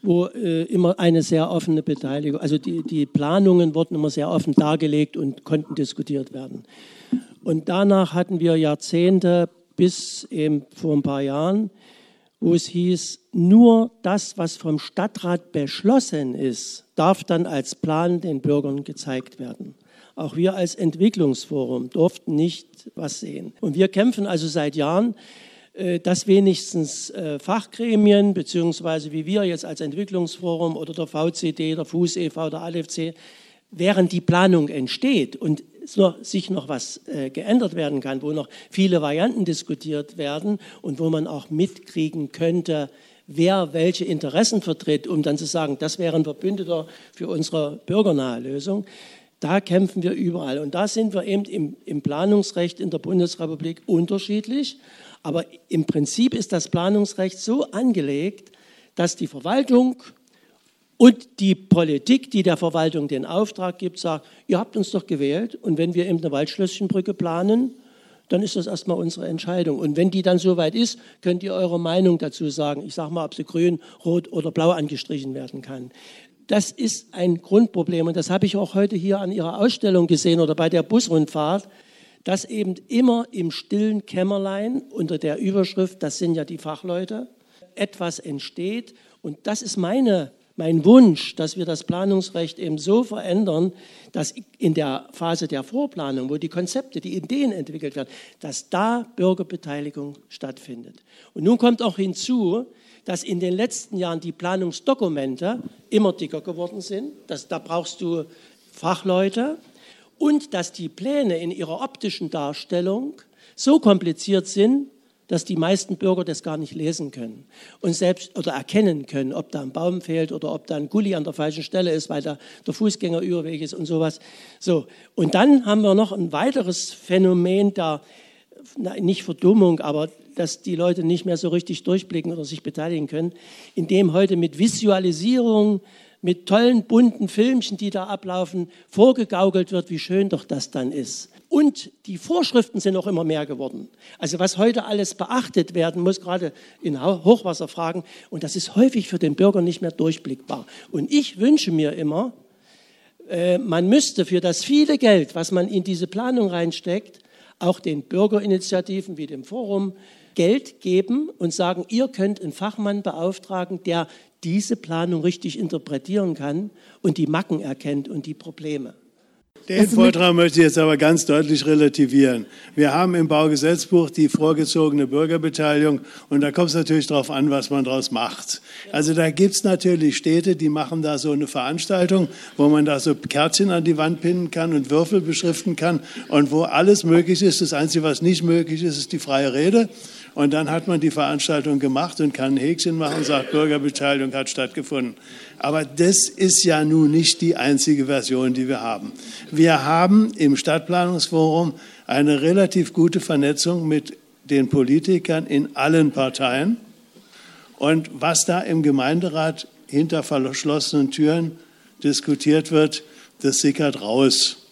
wo äh, immer eine sehr offene Beteiligung, also die, die Planungen wurden immer sehr offen dargelegt und konnten diskutiert werden. Und danach hatten wir Jahrzehnte bis eben vor ein paar Jahren, wo es hieß, nur das, was vom Stadtrat beschlossen ist, darf dann als Plan den Bürgern gezeigt werden. Auch wir als Entwicklungsforum durften nicht was sehen. Und wir kämpfen also seit Jahren dass wenigstens äh, Fachgremien, beziehungsweise wie wir jetzt als Entwicklungsforum oder der VCD, der Fuß e.V., der ALFC, während die Planung entsteht und sich noch was äh, geändert werden kann, wo noch viele Varianten diskutiert werden und wo man auch mitkriegen könnte, wer welche Interessen vertritt, um dann zu sagen, das wäre ein Verbündeter für unsere bürgernahe Lösung. Da kämpfen wir überall. Und da sind wir eben im, im Planungsrecht in der Bundesrepublik unterschiedlich. Aber im Prinzip ist das Planungsrecht so angelegt, dass die Verwaltung und die Politik, die der Verwaltung den Auftrag gibt, sagt, ihr habt uns doch gewählt und wenn wir eben eine Waldschlösschenbrücke planen, dann ist das erstmal unsere Entscheidung. Und wenn die dann soweit ist, könnt ihr eure Meinung dazu sagen. Ich sage mal, ob sie grün, rot oder blau angestrichen werden kann. Das ist ein Grundproblem und das habe ich auch heute hier an Ihrer Ausstellung gesehen oder bei der Busrundfahrt dass eben immer im stillen Kämmerlein unter der Überschrift, das sind ja die Fachleute, etwas entsteht. Und das ist meine, mein Wunsch, dass wir das Planungsrecht eben so verändern, dass in der Phase der Vorplanung, wo die Konzepte, die Ideen entwickelt werden, dass da Bürgerbeteiligung stattfindet. Und nun kommt auch hinzu, dass in den letzten Jahren die Planungsdokumente immer dicker geworden sind. Das, da brauchst du Fachleute, und dass die Pläne in ihrer optischen Darstellung so kompliziert sind, dass die meisten Bürger das gar nicht lesen können und selbst oder erkennen können, ob da ein Baum fehlt oder ob da ein Gully an der falschen Stelle ist, weil da der Fußgängerüberweg ist und sowas. So und dann haben wir noch ein weiteres Phänomen na, nicht Verdummung, aber dass die Leute nicht mehr so richtig durchblicken oder sich beteiligen können, indem heute mit Visualisierung mit tollen bunten Filmchen, die da ablaufen, vorgegaukelt wird, wie schön doch das dann ist. Und die Vorschriften sind auch immer mehr geworden. Also was heute alles beachtet werden muss, gerade in Hochwasserfragen, und das ist häufig für den Bürger nicht mehr durchblickbar. Und ich wünsche mir immer, äh, man müsste für das viele Geld, was man in diese Planung reinsteckt, auch den Bürgerinitiativen wie dem Forum Geld geben und sagen, ihr könnt einen Fachmann beauftragen, der diese Planung richtig interpretieren kann und die Macken erkennt und die Probleme. Den also Vortrag möchte ich jetzt aber ganz deutlich relativieren. Wir haben im Baugesetzbuch die vorgezogene Bürgerbeteiligung und da kommt es natürlich darauf an, was man daraus macht. Also da gibt es natürlich Städte, die machen da so eine Veranstaltung, wo man da so Kärtchen an die Wand pinnen kann und Würfel beschriften kann und wo alles möglich ist. Das Einzige, was nicht möglich ist, ist die freie Rede. Und dann hat man die Veranstaltung gemacht und kann ein Häkchen machen und sagt, Bürgerbeteiligung hat stattgefunden. Aber das ist ja nun nicht die einzige Version, die wir haben. Wir haben im Stadtplanungsforum eine relativ gute Vernetzung mit den Politikern in allen Parteien. Und was da im Gemeinderat hinter verschlossenen Türen diskutiert wird, das sickert raus.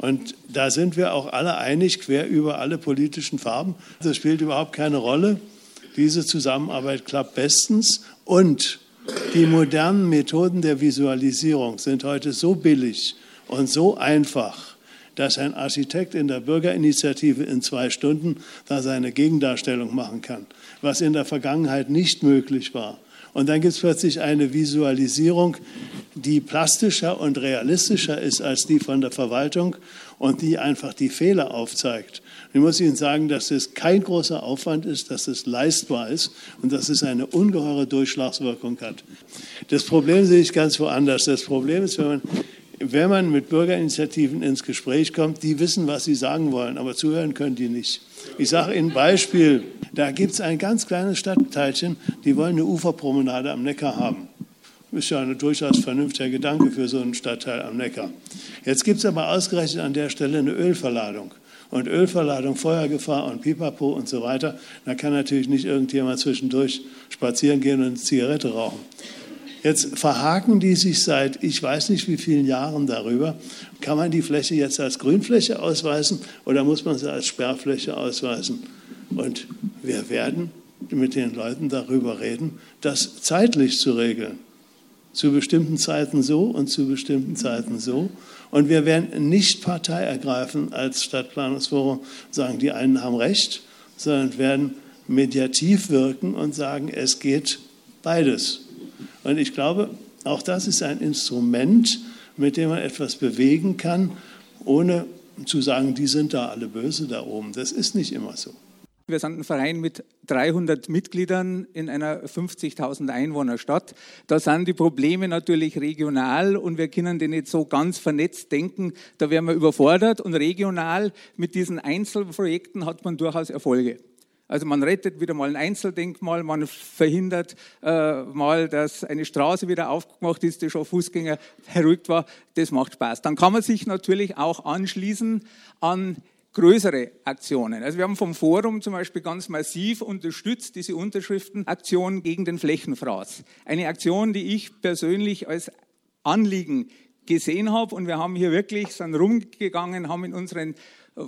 Und da sind wir auch alle einig, quer über alle politischen Farben. Das spielt überhaupt keine Rolle. Diese Zusammenarbeit klappt bestens. Und die modernen Methoden der Visualisierung sind heute so billig und so einfach, dass ein Architekt in der Bürgerinitiative in zwei Stunden da seine Gegendarstellung machen kann, was in der Vergangenheit nicht möglich war. Und dann gibt es plötzlich eine Visualisierung, die plastischer und realistischer ist als die von der Verwaltung und die einfach die Fehler aufzeigt. Ich muss Ihnen sagen, dass es kein großer Aufwand ist, dass es leistbar ist und dass es eine ungeheure Durchschlagswirkung hat. Das Problem sehe ich ganz woanders. Das Problem ist, wenn man, wenn man mit Bürgerinitiativen ins Gespräch kommt, die wissen, was sie sagen wollen, aber zuhören können die nicht. Ich sage Ihnen ein Beispiel. Da gibt es ein ganz kleines Stadtteilchen, die wollen eine Uferpromenade am Neckar haben. Ist ja ein durchaus vernünftiger Gedanke für so einen Stadtteil am Neckar. Jetzt gibt es aber ausgerechnet an der Stelle eine Ölverladung. Und Ölverladung, Feuergefahr und Pipapo und so weiter. Da kann natürlich nicht irgendjemand zwischendurch spazieren gehen und eine Zigarette rauchen. Jetzt verhaken die sich seit ich weiß nicht wie vielen Jahren darüber. Kann man die Fläche jetzt als Grünfläche ausweisen oder muss man sie als Sperrfläche ausweisen? Und wir werden mit den Leuten darüber reden, das zeitlich zu regeln. Zu bestimmten Zeiten so und zu bestimmten Zeiten so. Und wir werden nicht Partei ergreifen als Stadtplanungsforum, sagen, die einen haben recht, sondern werden mediativ wirken und sagen, es geht beides. Und ich glaube, auch das ist ein Instrument, mit dem man etwas bewegen kann, ohne zu sagen, die sind da alle böse da oben. Das ist nicht immer so. Wir sind ein Verein mit 300 Mitgliedern in einer 50.000 Einwohner Stadt. Da sind die Probleme natürlich regional und wir können die nicht so ganz vernetzt denken. Da wären wir überfordert und regional mit diesen Einzelprojekten hat man durchaus Erfolge. Also man rettet wieder mal ein Einzeldenkmal, man verhindert äh, mal, dass eine Straße wieder aufgemacht ist, die schon Fußgänger beruhigt war. Das macht Spaß. Dann kann man sich natürlich auch anschließen an größere Aktionen. Also wir haben vom Forum zum Beispiel ganz massiv unterstützt diese Unterschriftenaktion gegen den Flächenfraß. Eine Aktion, die ich persönlich als Anliegen gesehen habe und wir haben hier wirklich sind rumgegangen, haben in unseren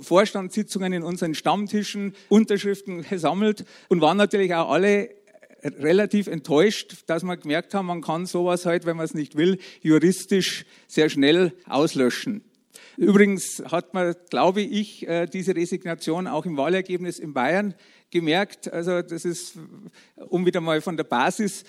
Vorstandssitzungen, in unseren Stammtischen Unterschriften gesammelt und waren natürlich auch alle relativ enttäuscht, dass wir gemerkt haben, man kann sowas halt, wenn man es nicht will, juristisch sehr schnell auslöschen. Übrigens hat man, glaube ich, äh, diese Resignation auch im Wahlergebnis in Bayern gemerkt. Also das ist, um wieder mal von der Basis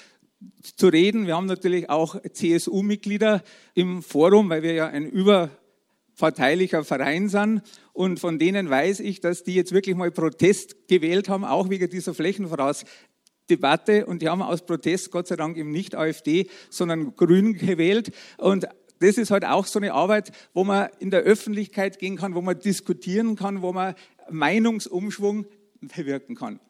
zu reden. Wir haben natürlich auch CSU-Mitglieder im Forum, weil wir ja ein überparteilicher Verein sind. Und von denen weiß ich, dass die jetzt wirklich mal Protest gewählt haben, auch wegen dieser Flächenvorausdebatte. Und die haben aus Protest Gott sei Dank eben nicht AfD, sondern Grün gewählt. Und das ist halt auch so eine Arbeit, wo man in der Öffentlichkeit gehen kann, wo man diskutieren kann, wo man Meinungsumschwung bewirken kann.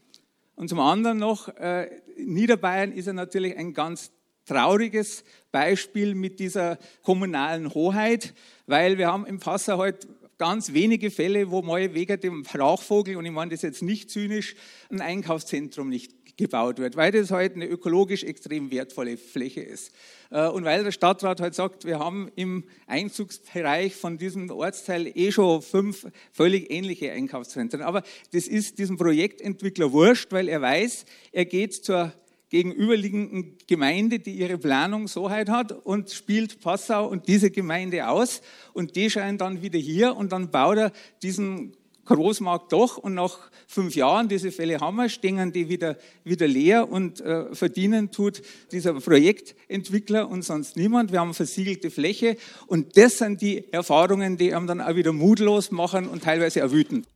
Und zum anderen noch, äh, Niederbayern ist ja natürlich ein ganz trauriges Beispiel mit dieser kommunalen Hoheit, weil wir haben im Passau halt ganz wenige Fälle, wo mal wegen dem Rauchvogel, und ich meine das jetzt nicht zynisch, ein Einkaufszentrum nicht gebaut wird, weil das halt eine ökologisch extrem wertvolle Fläche ist. Äh, und weil der Stadtrat halt sagt, wir haben im Einzugsbereich von diesem Ortsteil eh schon fünf völlig ähnliche Einkaufszentren. Aber das ist diesem Projektentwickler wurscht, weil er weiß, er geht zur gegenüberliegenden Gemeinde, die ihre Planung so halt hat und spielt Passau und diese Gemeinde aus und die scheinen dann wieder hier und dann baut er diesen Großmarkt doch und nach fünf Jahren, diese Fälle haben wir, stehen die wieder, wieder leer und äh, verdienen tut dieser Projektentwickler und sonst niemand. Wir haben versiegelte Fläche und das sind die Erfahrungen, die einem dann auch wieder mutlos machen und teilweise auch wütend.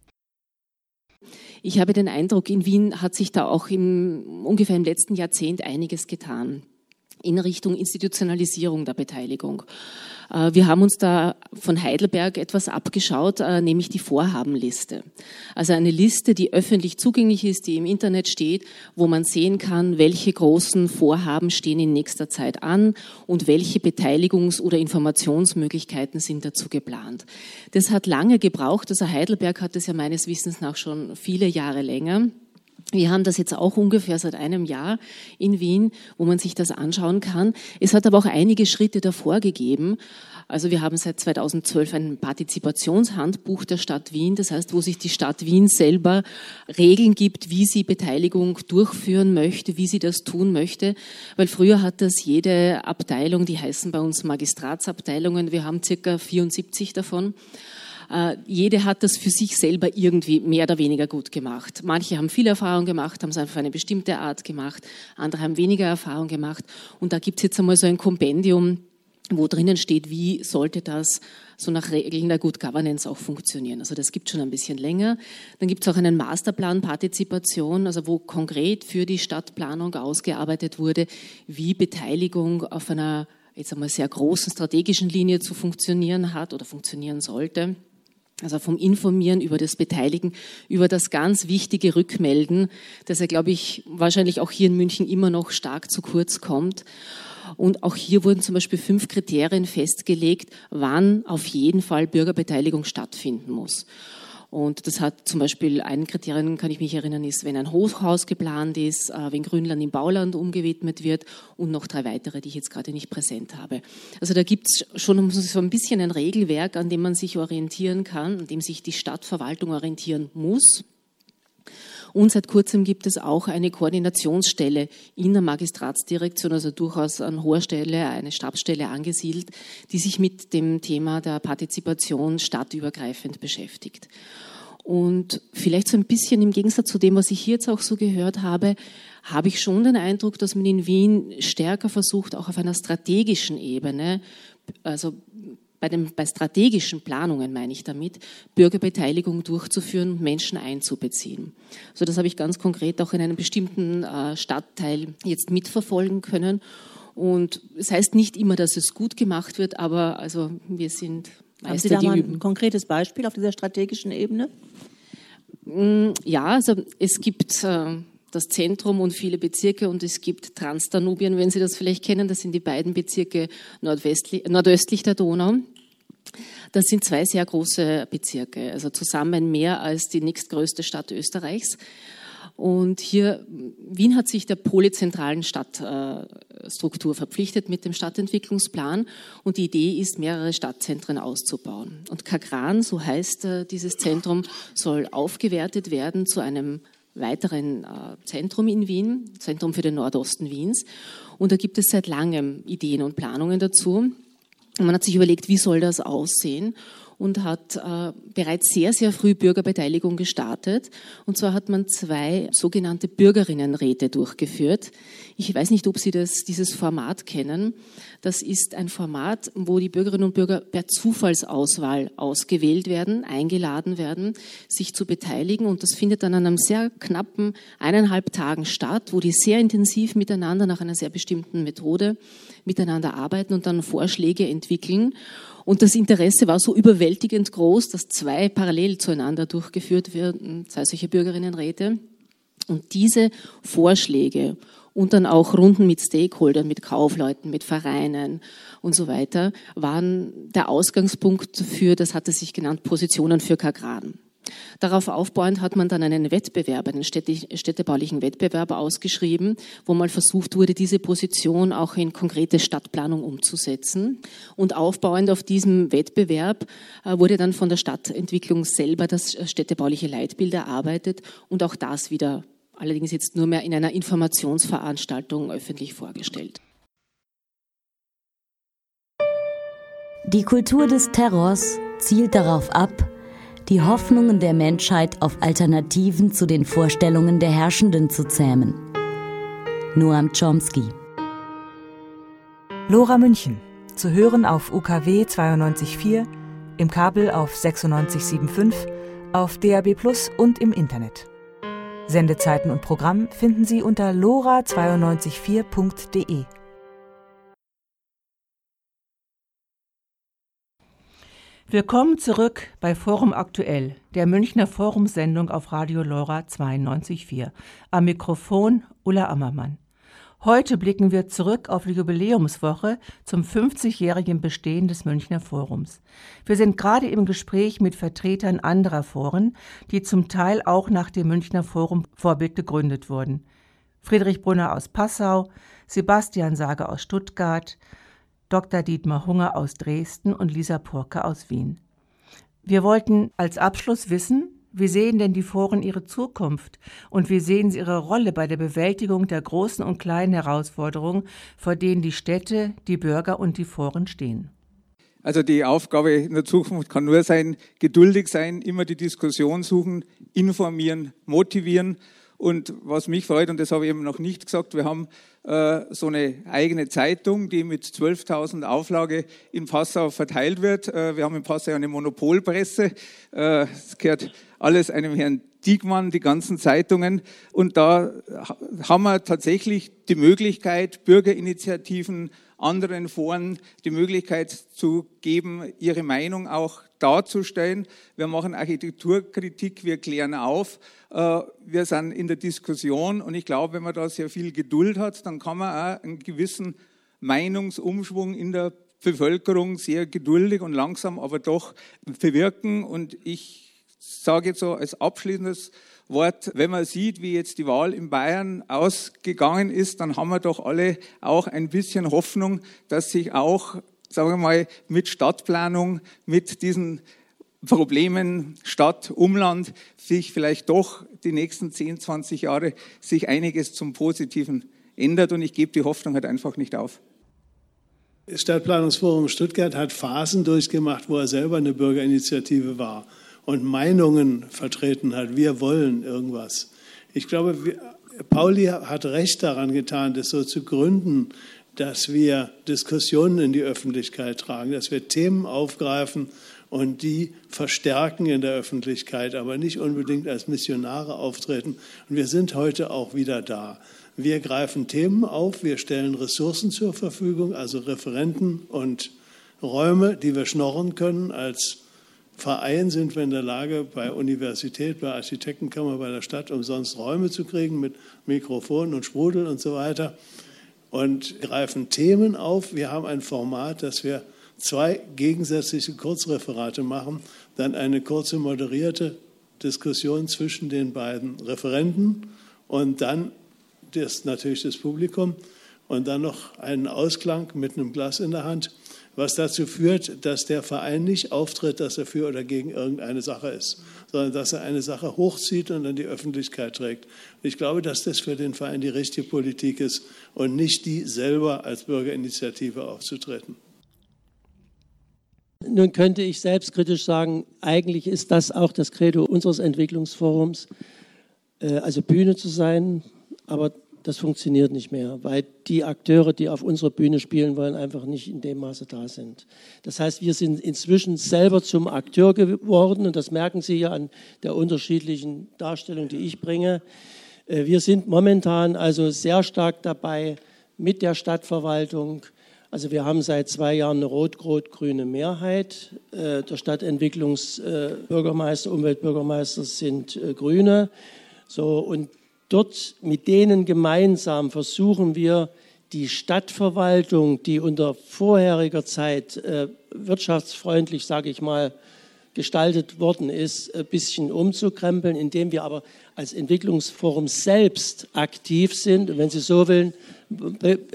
Ich habe den Eindruck, in Wien hat sich da auch im, ungefähr im letzten Jahrzehnt einiges getan. In Richtung Institutionalisierung der Beteiligung. Äh, wir haben uns da von Heidelberg etwas abgeschaut, äh, nämlich die Vorhabenliste. Also eine Liste, die öffentlich zugänglich ist, die im Internet steht, wo man sehen kann, welche großen Vorhaben stehen in nächster Zeit an und welche Beteiligungs- oder Informationsmöglichkeiten sind dazu geplant. Das hat lange gebraucht. Also Heidelberg hat es ja meines Wissens nach schon viele Jahre länger. Wir haben das jetzt auch ungefähr seit einem Jahr in Wien, wo man sich das anschauen kann. Es hat aber auch einige Schritte davor gegeben. Also wir haben seit 2012 ein Partizipationshandbuch der Stadt Wien, das heißt, wo sich die Stadt Wien selber Regeln gibt, wie sie Beteiligung durchführen möchte, wie sie das tun möchte. Weil früher hat das jede Abteilung, die heißen bei uns Magistratsabteilungen, wir haben circa 74 davon, jede hat das für sich selber irgendwie mehr oder weniger gut gemacht. Manche haben viel Erfahrung gemacht, haben es einfach eine bestimmte Art gemacht, andere haben weniger Erfahrung gemacht. Und da gibt es jetzt einmal so ein Kompendium, wo drinnen steht, wie sollte das so nach Regeln der Good Governance auch funktionieren. Also das gibt schon ein bisschen länger. Dann gibt es auch einen Masterplan Partizipation, also wo konkret für die Stadtplanung ausgearbeitet wurde, wie Beteiligung auf einer jetzt einmal sehr großen strategischen Linie zu funktionieren hat oder funktionieren sollte. Also vom Informieren über das Beteiligen, über das ganz wichtige Rückmelden, das ja, glaube ich, wahrscheinlich auch hier in München immer noch stark zu kurz kommt. Und auch hier wurden zum Beispiel fünf Kriterien festgelegt, wann auf jeden Fall Bürgerbeteiligung stattfinden muss. Und das hat zum Beispiel ein Kriterium, kann ich mich erinnern, ist, wenn ein Hochhaus geplant ist, äh, wenn Grünland in Bauland umgewidmet wird und noch drei weitere, die ich jetzt gerade nicht präsent habe. Also da gibt es schon so ein bisschen ein Regelwerk, an dem man sich orientieren kann, an dem sich die Stadtverwaltung orientieren muss. Und seit kurzem gibt es auch eine Koordinationsstelle in der Magistratsdirektion, also durchaus an hoher Stelle, eine Stabsstelle angesiedelt, die sich mit dem Thema der Partizipation stadtübergreifend beschäftigt. Und vielleicht so ein bisschen im Gegensatz zu dem, was ich hier jetzt auch so gehört habe, habe ich schon den Eindruck, dass man in Wien stärker versucht, auch auf einer strategischen Ebene, also bei, den, bei strategischen Planungen meine ich damit, Bürgerbeteiligung durchzuführen und Menschen einzubeziehen. So, das habe ich ganz konkret auch in einem bestimmten äh, Stadtteil jetzt mitverfolgen können. Und es heißt nicht immer, dass es gut gemacht wird, aber also wir sind Meister, Haben Sie da mal ein üben. konkretes Beispiel auf dieser strategischen Ebene? Mm, ja, also es gibt äh, das Zentrum und viele Bezirke und es gibt Transdanubien, wenn Sie das vielleicht kennen. Das sind die beiden Bezirke nordöstlich der Donau. Das sind zwei sehr große Bezirke, also zusammen mehr als die nächstgrößte Stadt Österreichs. Und hier, Wien hat sich der polyzentralen Stadtstruktur verpflichtet mit dem Stadtentwicklungsplan. Und die Idee ist, mehrere Stadtzentren auszubauen. Und Kagran, so heißt äh, dieses Zentrum, soll aufgewertet werden zu einem weiteren äh, Zentrum in Wien, Zentrum für den Nordosten Wiens. Und da gibt es seit langem Ideen und Planungen dazu. Und man hat sich überlegt, wie soll das aussehen? Und hat äh, bereits sehr, sehr früh Bürgerbeteiligung gestartet. Und zwar hat man zwei sogenannte Bürgerinnenräte durchgeführt. Ich weiß nicht, ob Sie das, dieses Format kennen. Das ist ein Format, wo die Bürgerinnen und Bürger per Zufallsauswahl ausgewählt werden, eingeladen werden, sich zu beteiligen. Und das findet dann an einem sehr knappen eineinhalb Tagen statt, wo die sehr intensiv miteinander nach einer sehr bestimmten Methode miteinander arbeiten und dann Vorschläge entwickeln. Und das Interesse war so überwältigend groß, dass zwei parallel zueinander durchgeführt werden, zwei solche Bürgerinnenräte. Und diese Vorschläge und dann auch Runden mit Stakeholdern, mit Kaufleuten, mit Vereinen und so weiter, waren der Ausgangspunkt für, das hatte sich genannt, Positionen für Kagran. Darauf aufbauend hat man dann einen Wettbewerb, einen städtebaulichen Wettbewerb ausgeschrieben, wo mal versucht wurde, diese Position auch in konkrete Stadtplanung umzusetzen. Und aufbauend auf diesem Wettbewerb äh, wurde dann von der Stadtentwicklung selber das städtebauliche Leitbild erarbeitet und auch das wieder allerdings jetzt nur mehr in einer Informationsveranstaltung öffentlich vorgestellt. Die Kultur des Terrors zielt darauf ab, die Hoffnungen der Menschheit auf Alternativen zu den Vorstellungen der Herrschenden zu zähmen. Noam Chomsky. Lora München. Zu hören auf UKW 92.4, im Kabel auf 96.75, auf DAB Plus und im Internet. Sendezeiten und Programm finden Sie unter lora924.de. Willkommen zurück bei Forum Aktuell, der Münchner Forumsendung auf Radio Lora 92.4. Am Mikrofon Ulla Ammermann. Heute blicken wir zurück auf die Jubiläumswoche zum 50-jährigen Bestehen des Münchner Forums. Wir sind gerade im Gespräch mit Vertretern anderer Foren, die zum Teil auch nach dem Münchner Forum Vorbild gegründet wurden. Friedrich Brunner aus Passau, Sebastian Sage aus Stuttgart, Dr. Dietmar Hunger aus Dresden und Lisa Purke aus Wien. Wir wollten als Abschluss wissen, wie sehen denn die Foren ihre Zukunft und wie sehen sie ihre Rolle bei der Bewältigung der großen und kleinen Herausforderungen, vor denen die Städte, die Bürger und die Foren stehen? Also die Aufgabe in der Zukunft kann nur sein, geduldig sein, immer die Diskussion suchen, informieren, motivieren. Und was mich freut, und das habe ich eben noch nicht gesagt, wir haben so eine eigene Zeitung, die mit 12.000 Auflage in Passau verteilt wird. Äh, wir haben in Passau eine Monopolpresse. Äh, es gehört alles einem Herrn Diekmann, die ganzen Zeitungen. Und da haben wir tatsächlich die Möglichkeit, Bürgerinitiativen, anderen Foren die Möglichkeit zu geben, ihre Meinung auch darzustellen. Wir machen Architekturkritik, wir klären auf, äh, wir sind in der Diskussion und ich glaube, wenn man da sehr viel Geduld hat, dann kann man auch einen gewissen Meinungsumschwung in der Bevölkerung sehr geduldig und langsam, aber doch bewirken. Und ich sage jetzt so als abschließendes Wort, wenn man sieht, wie jetzt die Wahl in Bayern ausgegangen ist, dann haben wir doch alle auch ein bisschen Hoffnung, dass sich auch sagen wir mal, mit Stadtplanung, mit diesen Problemen Stadt, Umland, sich vielleicht doch die nächsten 10, 20 Jahre sich einiges zum Positiven ändert und ich gebe die Hoffnung halt einfach nicht auf. Das Stadtplanungsforum Stuttgart hat Phasen durchgemacht, wo er selber eine Bürgerinitiative war und Meinungen vertreten hat. Wir wollen irgendwas. Ich glaube, Pauli hat recht daran getan, das so zu gründen, dass wir Diskussionen in die Öffentlichkeit tragen, dass wir Themen aufgreifen und die verstärken in der Öffentlichkeit, aber nicht unbedingt als Missionare auftreten. Und wir sind heute auch wieder da. Wir greifen Themen auf, wir stellen Ressourcen zur Verfügung, also Referenten und Räume, die wir schnorren können. Als Verein sind wir in der Lage, bei Universität, bei Architektenkammer, bei der Stadt umsonst Räume zu kriegen mit Mikrofonen und Sprudel und so weiter und greifen Themen auf. Wir haben ein Format, dass wir zwei gegensätzliche Kurzreferate machen, dann eine kurze moderierte Diskussion zwischen den beiden Referenten und dann das, natürlich das Publikum und dann noch einen Ausklang mit einem Glas in der Hand was dazu führt, dass der Verein nicht auftritt, dass er für oder gegen irgendeine Sache ist, sondern dass er eine Sache hochzieht und an die Öffentlichkeit trägt. ich glaube, dass das für den Verein die richtige Politik ist und nicht die selber als Bürgerinitiative aufzutreten. Nun könnte ich selbstkritisch sagen, eigentlich ist das auch das Credo unseres Entwicklungsforums, äh, also Bühne zu sein, aber das funktioniert nicht mehr, weil die Akteure, die auf unserer Bühne spielen wollen, einfach nicht in dem Maße da sind. Das heißt, wir sind inzwischen selber zum Akteur geworden und das merken Sie ja an der unterschiedlichen Darstellung, die ich bringe. Äh, wir sind momentan also sehr stark dabei mit der Stadtverwaltung. Also wir haben seit zwei Jahren eine rot-rot-grüne Mehrheit. Äh, der Stadtentwicklungsbürgermeister, Umweltbürgermeister sind äh, Grüne. So, und Dort mit denen gemeinsam versuchen wir, die Stadtverwaltung, die unter vorheriger Zeit äh, wirtschaftsfreundlich, sage ich mal, gestaltet worden ist, ein bisschen umzukrempeln, indem wir aber als Entwicklungsforum selbst aktiv sind. Und wenn Sie so wollen,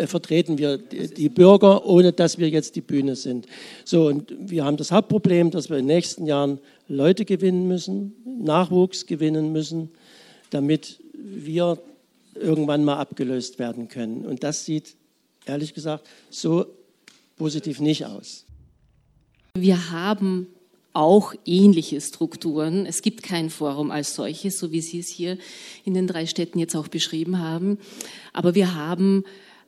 vertreten wir die Bürger, ohne dass wir jetzt die Bühne sind. So, und wir haben das Hauptproblem, dass wir in den nächsten Jahren Leute gewinnen müssen, Nachwuchs gewinnen müssen, damit wir irgendwann mal abgelöst werden können. Und das sieht, ehrlich gesagt, so positiv nicht aus. Wir haben auch ähnliche Strukturen. Es gibt kein Forum als solches, so wie Sie es hier in den drei Städten jetzt auch beschrieben haben. Aber wir haben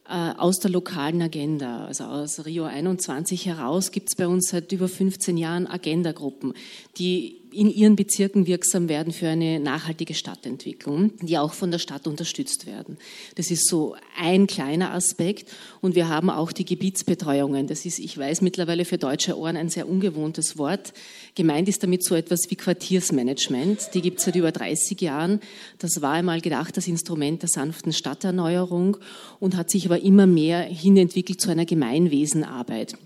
äh, aus der lokalen Agenda, also aus Rio 21 heraus, gibt es bei uns seit über 15 Jahren Agendagruppen, die in ihren Bezirken wirksam werden für eine nachhaltige Stadtentwicklung, die auch von der Stadt unterstützt werden. Das ist so ein kleiner Aspekt. Und wir haben auch die Gebietsbetreuungen. Das ist, ich weiß, mittlerweile für deutsche Ohren ein sehr ungewohntes Wort. Gemeint ist damit so etwas wie Quartiersmanagement. Die gibt es seit über 30 Jahren. Das war einmal gedacht als Instrument der sanften Stadterneuerung und hat sich aber immer mehr hinentwickelt zu einer Gemeinwesenarbeit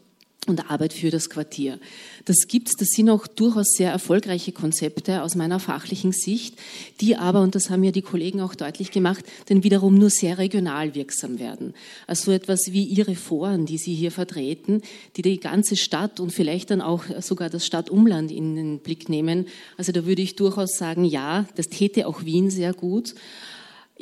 und Arbeit für das Quartier. Das gibt's, das sind auch durchaus sehr erfolgreiche Konzepte aus meiner fachlichen Sicht, die aber, und das haben ja die Kollegen auch deutlich gemacht, dann wiederum nur sehr regional wirksam werden. Also so etwas wie Ihre Foren, die Sie hier vertreten, die die ganze Stadt und vielleicht dann auch sogar das Stadtumland in den Blick nehmen. Also da würde ich durchaus sagen, ja, das täte auch Wien sehr gut.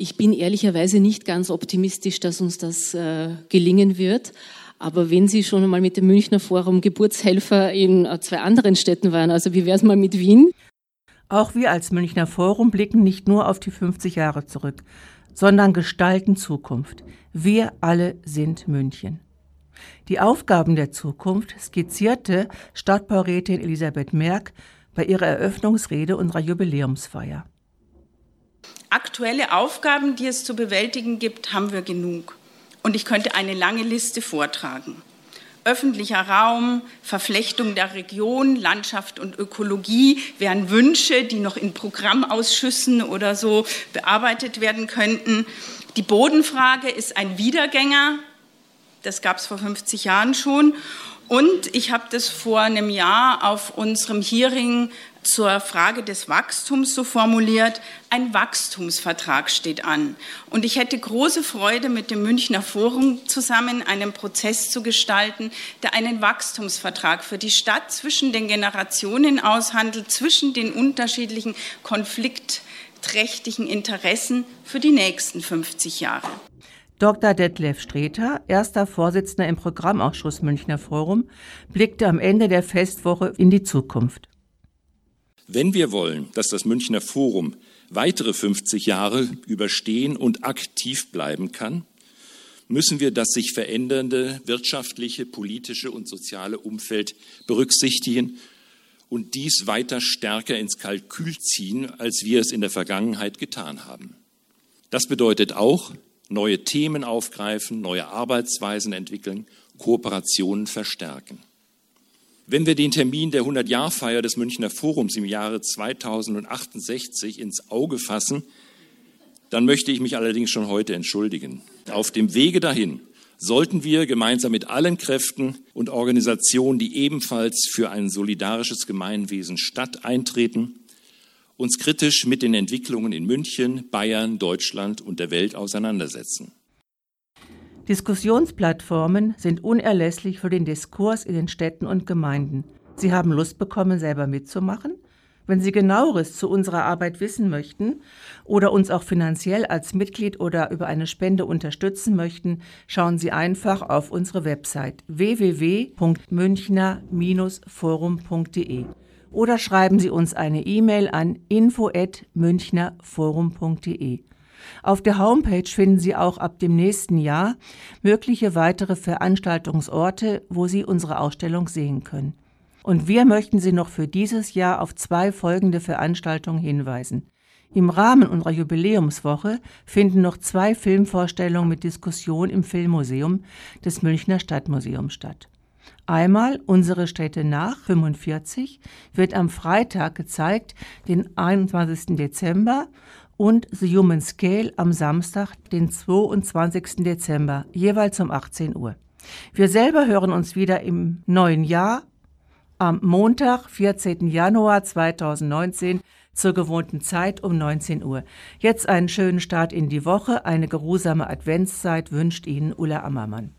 Ich bin ehrlicherweise nicht ganz optimistisch, dass uns das äh, gelingen wird. Aber wenn Sie schon einmal mit dem Münchner Forum Geburtshelfer in äh, zwei anderen Städten waren, also wie wäre es mal mit Wien? Auch wir als Münchner Forum blicken nicht nur auf die 50 Jahre zurück, sondern gestalten Zukunft. Wir alle sind München. Die Aufgaben der Zukunft skizzierte Stadtbaurätin Elisabeth Merck bei ihrer Eröffnungsrede unserer Jubiläumsfeier. Aktuelle Aufgaben, die es zu bewältigen gibt, haben wir genug. Und ich könnte eine lange Liste vortragen. Öffentlicher Raum, Verflechtung der Region, Landschaft und Ökologie wären Wünsche, die noch in Programmausschüssen oder so bearbeitet werden könnten. Die Bodenfrage ist ein Wiedergänger. Das gab es vor 50 Jahren schon. Und ich habe das vor einem Jahr auf unserem Hearing zur Frage des Wachstums so formuliert, ein Wachstumsvertrag steht an. Und ich hätte große Freude, mit dem Münchner Forum zusammen einen Prozess zu gestalten, der einen Wachstumsvertrag für die Stadt zwischen den Generationen aushandelt, zwischen den unterschiedlichen konfliktträchtigen Interessen für die nächsten 50 Jahre. Dr. Detlef Streter, erster Vorsitzender im Programmausschuss Münchner Forum, blickte am Ende der Festwoche in die Zukunft. Wenn wir wollen, dass das Münchner Forum weitere 50 Jahre überstehen und aktiv bleiben kann, müssen wir das sich verändernde wirtschaftliche, politische und soziale Umfeld berücksichtigen und dies weiter stärker ins Kalkül ziehen, als wir es in der Vergangenheit getan haben. Das bedeutet auch, neue Themen aufgreifen, neue Arbeitsweisen entwickeln, Kooperationen verstärken. Wenn wir den Termin der 100-Jahr-Feier des Münchner Forums im Jahre 2068 ins Auge fassen, dann möchte ich mich allerdings schon heute entschuldigen. Auf dem Wege dahin sollten wir gemeinsam mit allen Kräften und Organisationen, die ebenfalls für ein solidarisches Gemeinwesen Stadt eintreten, uns kritisch mit den Entwicklungen in München, Bayern, Deutschland und der Welt auseinandersetzen. Diskussionsplattformen sind unerlässlich für den Diskurs in den Städten und Gemeinden. Sie haben Lust bekommen, selber mitzumachen? Wenn Sie genaueres zu unserer Arbeit wissen möchten oder uns auch finanziell als Mitglied oder über eine Spende unterstützen möchten, schauen Sie einfach auf unsere Website www.münchner-forum.de oder schreiben Sie uns eine E-Mail an info@münchnerforum.de. Auf der Homepage finden Sie auch ab dem nächsten Jahr mögliche weitere Veranstaltungsorte, wo Sie unsere Ausstellung sehen können. Und wir möchten Sie noch für dieses Jahr auf zwei folgende Veranstaltungen hinweisen. Im Rahmen unserer Jubiläumswoche finden noch zwei Filmvorstellungen mit Diskussion im Filmmuseum des Münchner Stadtmuseums statt. Einmal Unsere Städte nach 45 wird am Freitag gezeigt, den 21. Dezember und The Human Scale am Samstag, den 22. Dezember, jeweils um 18 Uhr. Wir selber hören uns wieder im neuen Jahr am Montag, 14. Januar 2019 zur gewohnten Zeit um 19 Uhr. Jetzt einen schönen Start in die Woche, eine geruhsame Adventszeit wünscht Ihnen Ulla Ammermann.